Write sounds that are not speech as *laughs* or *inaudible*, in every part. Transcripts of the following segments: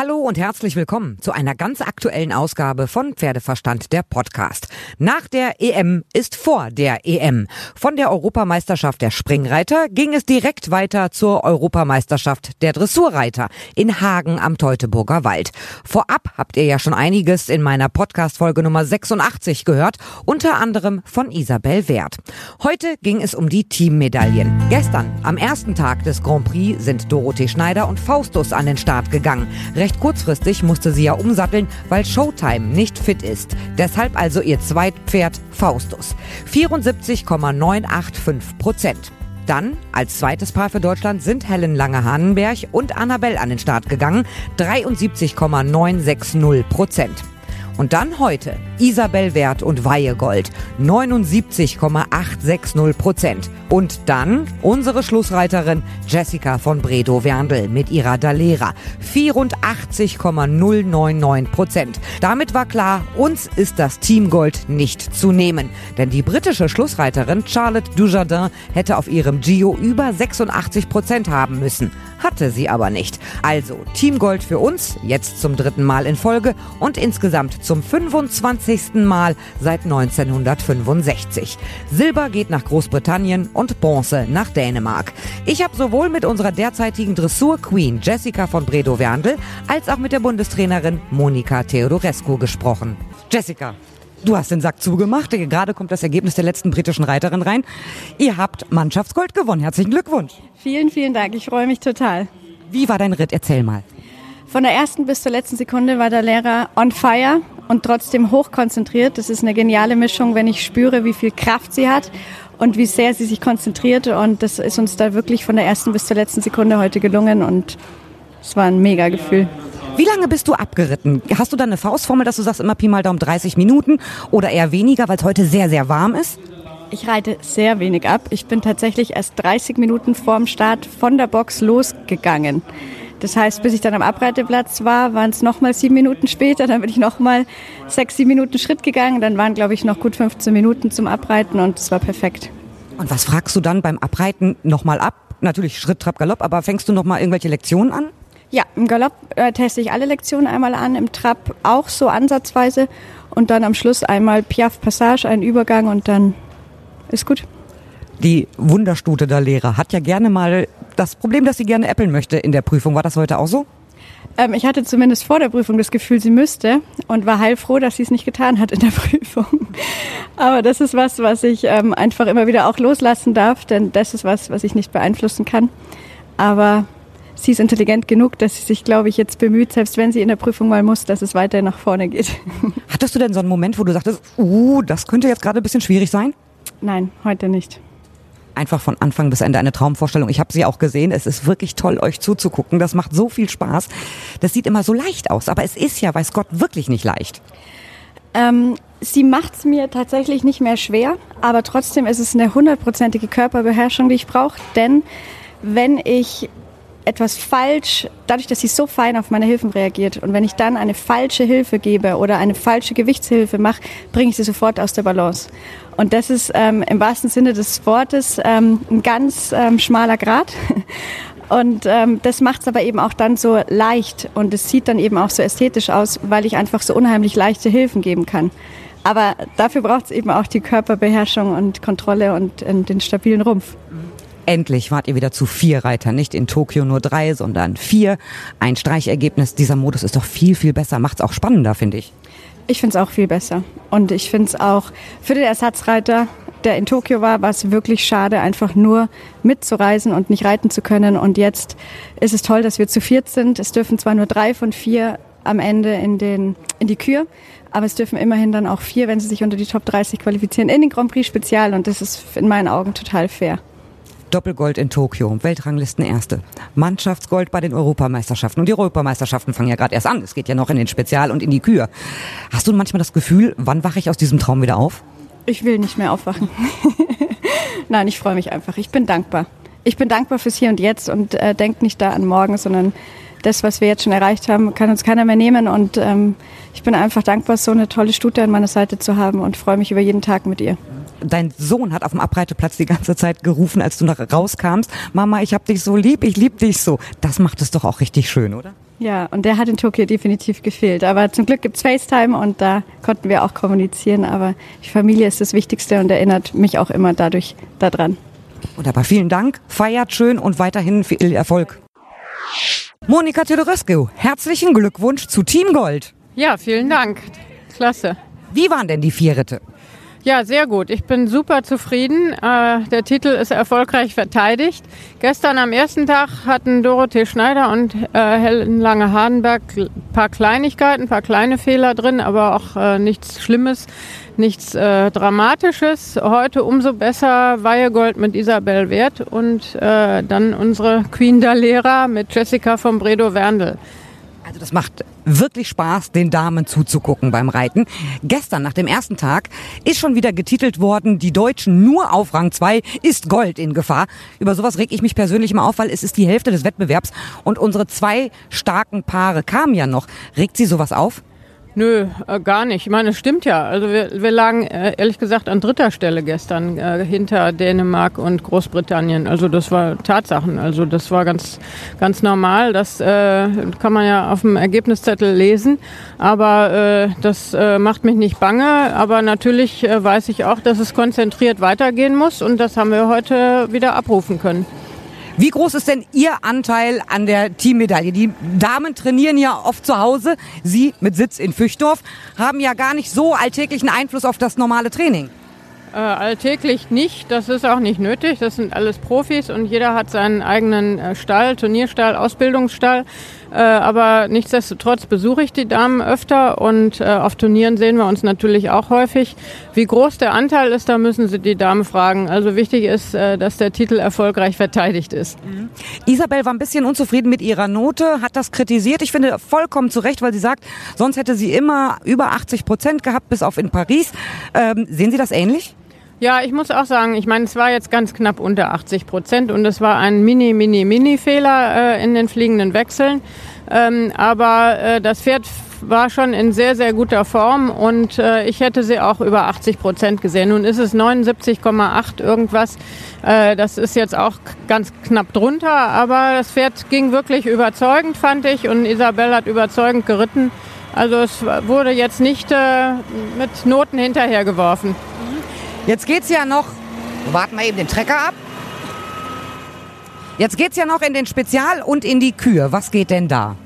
Hallo und herzlich willkommen zu einer ganz aktuellen Ausgabe von Pferdeverstand der Podcast. Nach der EM ist vor der EM. Von der Europameisterschaft der Springreiter ging es direkt weiter zur Europameisterschaft der Dressurreiter in Hagen am Teutoburger Wald. Vorab habt ihr ja schon einiges in meiner Podcast Folge Nummer 86 gehört, unter anderem von Isabel Wert. Heute ging es um die Teammedaillen. Gestern, am ersten Tag des Grand Prix, sind Dorothee Schneider und Faustus an den Start gegangen. Recht kurzfristig musste sie ja umsatteln, weil Showtime nicht fit ist. Deshalb also ihr Zweitpferd Faustus. 74,985 Prozent. Dann, als zweites Paar für Deutschland, sind Helen Lange-Hannenberg und Annabelle an den Start gegangen. 73,960 Prozent. Und dann heute Isabel Wert und Weihegold 79,860 Prozent. Und dann unsere Schlussreiterin Jessica von Bredow-Werndl mit ihrer Dalera 84,099 Prozent. Damit war klar, uns ist das Teamgold nicht zu nehmen. Denn die britische Schlussreiterin Charlotte Dujardin hätte auf ihrem Gio über 86 Prozent haben müssen. Hatte sie aber nicht. Also Teamgold für uns, jetzt zum dritten Mal in Folge und insgesamt zum 25. Mal seit 1965. Silber geht nach Großbritannien und Bronze nach Dänemark. Ich habe sowohl mit unserer derzeitigen Dressur-Queen Jessica von Bredow-Werndl als auch mit der Bundestrainerin Monika Theodorescu gesprochen. Jessica, Du hast den Sack zugemacht. Gerade kommt das Ergebnis der letzten britischen Reiterin rein. Ihr habt Mannschaftsgold gewonnen. Herzlichen Glückwunsch. Vielen, vielen Dank. Ich freue mich total. Wie war dein Ritt? Erzähl mal. Von der ersten bis zur letzten Sekunde war der Lehrer on fire und trotzdem hochkonzentriert. Das ist eine geniale Mischung, wenn ich spüre, wie viel Kraft sie hat und wie sehr sie sich konzentriert. Und das ist uns da wirklich von der ersten bis zur letzten Sekunde heute gelungen und es war ein mega Gefühl. Wie lange bist du abgeritten? Hast du da eine Faustformel, dass du sagst immer Pi mal Daumen 30 Minuten oder eher weniger, weil es heute sehr, sehr warm ist? Ich reite sehr wenig ab. Ich bin tatsächlich erst 30 Minuten vorm Start von der Box losgegangen. Das heißt, bis ich dann am Abreiteplatz war, waren es nochmal sieben Minuten später. Dann bin ich nochmal sechs, sieben Minuten Schritt gegangen. Dann waren, glaube ich, noch gut 15 Minuten zum Abreiten und es war perfekt. Und was fragst du dann beim Abreiten nochmal ab? Natürlich Schritt, Trab, Galopp, aber fängst du nochmal irgendwelche Lektionen an? Ja, im Galopp äh, teste ich alle Lektionen einmal an, im Trab auch so ansatzweise und dann am Schluss einmal Piaf Passage, einen Übergang und dann ist gut. Die Wunderstute der Lehrer hat ja gerne mal das Problem, dass sie gerne äppeln möchte in der Prüfung. War das heute auch so? Ähm, ich hatte zumindest vor der Prüfung das Gefühl, sie müsste und war heilfroh, dass sie es nicht getan hat in der *laughs* Prüfung. Aber das ist was, was ich ähm, einfach immer wieder auch loslassen darf, denn das ist was, was ich nicht beeinflussen kann. Aber sie ist intelligent genug, dass sie sich, glaube ich, jetzt bemüht, selbst wenn sie in der Prüfung mal muss, dass es weiter nach vorne geht. Hattest du denn so einen Moment, wo du sagtest, uh, das könnte jetzt gerade ein bisschen schwierig sein? Nein, heute nicht. Einfach von Anfang bis Ende eine Traumvorstellung. Ich habe sie auch gesehen. Es ist wirklich toll, euch zuzugucken. Das macht so viel Spaß. Das sieht immer so leicht aus, aber es ist ja, weiß Gott, wirklich nicht leicht. Ähm, sie macht es mir tatsächlich nicht mehr schwer, aber trotzdem ist es eine hundertprozentige Körperbeherrschung, die ich brauche. Denn wenn ich etwas falsch, dadurch, dass sie so fein auf meine Hilfen reagiert und wenn ich dann eine falsche Hilfe gebe oder eine falsche Gewichtshilfe mache, bringe ich sie sofort aus der Balance. Und das ist ähm, im wahrsten Sinne des Wortes ähm, ein ganz ähm, schmaler Grad. *laughs* Und ähm, das macht es aber eben auch dann so leicht und es sieht dann eben auch so ästhetisch aus, weil ich einfach so unheimlich leichte Hilfen geben kann. Aber dafür braucht es eben auch die Körperbeherrschung und Kontrolle und, und den stabilen Rumpf. Endlich wart ihr wieder zu vier Reitern, nicht in Tokio nur drei, sondern vier. Ein Streichergebnis. Dieser Modus ist doch viel, viel besser, macht's auch spannender, finde ich. Ich finde es auch viel besser. Und ich finde es auch für den Ersatzreiter, der in Tokio war, war es wirklich schade, einfach nur mitzureisen und nicht reiten zu können. Und jetzt ist es toll, dass wir zu viert sind. Es dürfen zwar nur drei von vier am Ende in, den, in die Kür, aber es dürfen immerhin dann auch vier, wenn sie sich unter die Top 30 qualifizieren, in den Grand Prix Spezial. Und das ist in meinen Augen total fair. Doppelgold in Tokio, Weltranglisten Erste, Mannschaftsgold bei den Europameisterschaften. Und die Europameisterschaften fangen ja gerade erst an. Es geht ja noch in den Spezial und in die Kür. Hast du manchmal das Gefühl, wann wache ich aus diesem Traum wieder auf? Ich will nicht mehr aufwachen. *laughs* Nein, ich freue mich einfach. Ich bin dankbar. Ich bin dankbar fürs Hier und Jetzt und äh, denke nicht da an morgen, sondern das, was wir jetzt schon erreicht haben, kann uns keiner mehr nehmen. Und ähm, ich bin einfach dankbar, so eine tolle Stute an meiner Seite zu haben und freue mich über jeden Tag mit ihr dein Sohn hat auf dem Abreiteplatz die ganze Zeit gerufen, als du nach rauskamst, Mama, ich hab dich so lieb, ich lieb dich so. Das macht es doch auch richtig schön, oder? Ja, und der hat in Tokio definitiv gefehlt. Aber zum Glück gibt's FaceTime und da konnten wir auch kommunizieren. Aber die Familie ist das Wichtigste und erinnert mich auch immer dadurch daran. Wunderbar, vielen Dank. Feiert schön und weiterhin viel Erfolg. Monika Teodorescu, herzlichen Glückwunsch zu Team Gold. Ja, vielen Dank. Klasse. Wie waren denn die vier Ritte? Ja, sehr gut. Ich bin super zufrieden. Äh, der Titel ist erfolgreich verteidigt. Gestern am ersten Tag hatten Dorothee Schneider und äh, Helen Lange-Hardenberg ein paar Kleinigkeiten, ein paar kleine Fehler drin, aber auch äh, nichts Schlimmes, nichts äh, Dramatisches. Heute umso besser Weihegold mit Isabel Wert und dann unsere Queen Dalera mit Jessica von Bredow-Werndl. Also das macht wirklich Spaß, den Damen zuzugucken beim Reiten. Gestern nach dem ersten Tag ist schon wieder getitelt worden, die Deutschen nur auf Rang 2 ist Gold in Gefahr. Über sowas reg ich mich persönlich immer auf, weil es ist die Hälfte des Wettbewerbs und unsere zwei starken Paare kamen ja noch. Regt Sie sowas auf? Nö, äh, gar nicht. Ich meine, es stimmt ja. Also wir, wir lagen äh, ehrlich gesagt an dritter Stelle gestern äh, hinter Dänemark und Großbritannien. Also das war Tatsachen. Also das war ganz ganz normal. Das äh, kann man ja auf dem Ergebniszettel lesen. Aber äh, das äh, macht mich nicht bange. Aber natürlich weiß ich auch, dass es konzentriert weitergehen muss und das haben wir heute wieder abrufen können. Wie groß ist denn Ihr Anteil an der Teammedaille? Die Damen trainieren ja oft zu Hause. Sie mit Sitz in Füchdorf haben ja gar nicht so alltäglichen Einfluss auf das normale Training. Äh, alltäglich nicht, das ist auch nicht nötig. Das sind alles Profis und jeder hat seinen eigenen äh, Stall, Turnierstall, Ausbildungsstall. Äh, aber nichtsdestotrotz besuche ich die Damen öfter und äh, auf Turnieren sehen wir uns natürlich auch häufig. Wie groß der Anteil ist, da müssen Sie die Damen fragen. Also wichtig ist, äh, dass der Titel erfolgreich verteidigt ist. Mhm. Isabel war ein bisschen unzufrieden mit ihrer Note, hat das kritisiert. Ich finde vollkommen zu Recht, weil sie sagt, sonst hätte sie immer über 80 Prozent gehabt, bis auf in Paris. Ähm, sehen Sie das ähnlich? Ja, ich muss auch sagen, ich meine, es war jetzt ganz knapp unter 80 Prozent und es war ein mini, mini, mini Fehler äh, in den fliegenden Wechseln. Ähm, aber äh, das Pferd war schon in sehr, sehr guter Form und äh, ich hätte sie auch über 80 Prozent gesehen. Nun ist es 79,8 irgendwas. Äh, das ist jetzt auch ganz knapp drunter, aber das Pferd ging wirklich überzeugend, fand ich, und Isabel hat überzeugend geritten. Also es wurde jetzt nicht äh, mit Noten hinterhergeworfen. Jetzt geht's ja noch, warten wir eben den Trecker ab. Jetzt geht's ja noch in den Spezial und in die Kür. Was geht denn da?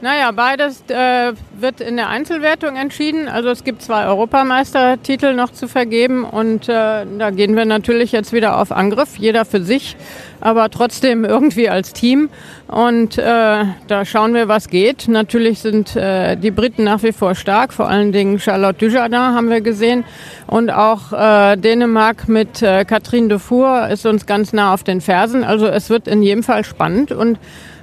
Naja, beides äh, wird in der Einzelwertung entschieden. Also es gibt zwei Europameistertitel noch zu vergeben und äh, da gehen wir natürlich jetzt wieder auf Angriff, jeder für sich, aber trotzdem irgendwie als Team. Und äh, da schauen wir, was geht. Natürlich sind äh, die Briten nach wie vor stark, vor allen Dingen Charlotte Dujardin haben wir gesehen und auch äh, Dänemark mit äh, Catherine Dufour ist uns ganz nah auf den Fersen. Also es wird in jedem Fall spannend und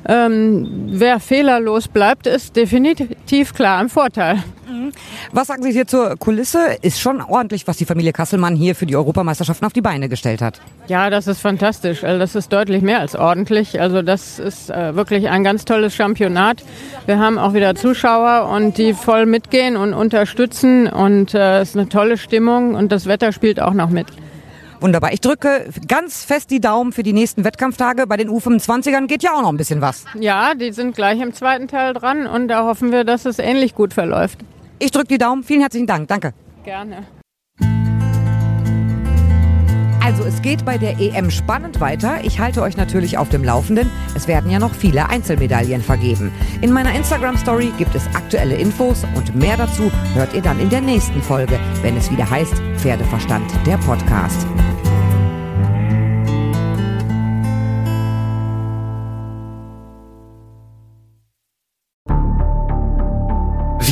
ähm, wer fehlerlos bleibt, ist definitiv klar im Vorteil. Mhm. Was sagen Sie hier zur Kulisse? Ist schon ordentlich, was die Familie Kasselmann hier für die Europameisterschaften auf die Beine gestellt hat. Ja, das ist fantastisch. Also das ist deutlich mehr als ordentlich. Also das ist äh, wirklich ein ganz tolles Championat. Wir haben auch wieder Zuschauer und die voll mitgehen und unterstützen und äh, es ist eine tolle Stimmung und das Wetter spielt auch noch mit. Wunderbar. Ich drücke ganz fest die Daumen für die nächsten Wettkampftage. Bei den U25ern geht ja auch noch ein bisschen was. Ja, die sind gleich im zweiten Teil dran und da hoffen wir, dass es ähnlich gut verläuft. Ich drücke die Daumen. Vielen herzlichen Dank. Danke. Gerne. Also es geht bei der EM spannend weiter. Ich halte euch natürlich auf dem Laufenden. Es werden ja noch viele Einzelmedaillen vergeben. In meiner Instagram-Story gibt es aktuelle Infos und mehr dazu hört ihr dann in der nächsten Folge, wenn es wieder heißt Pferdeverstand, der Podcast.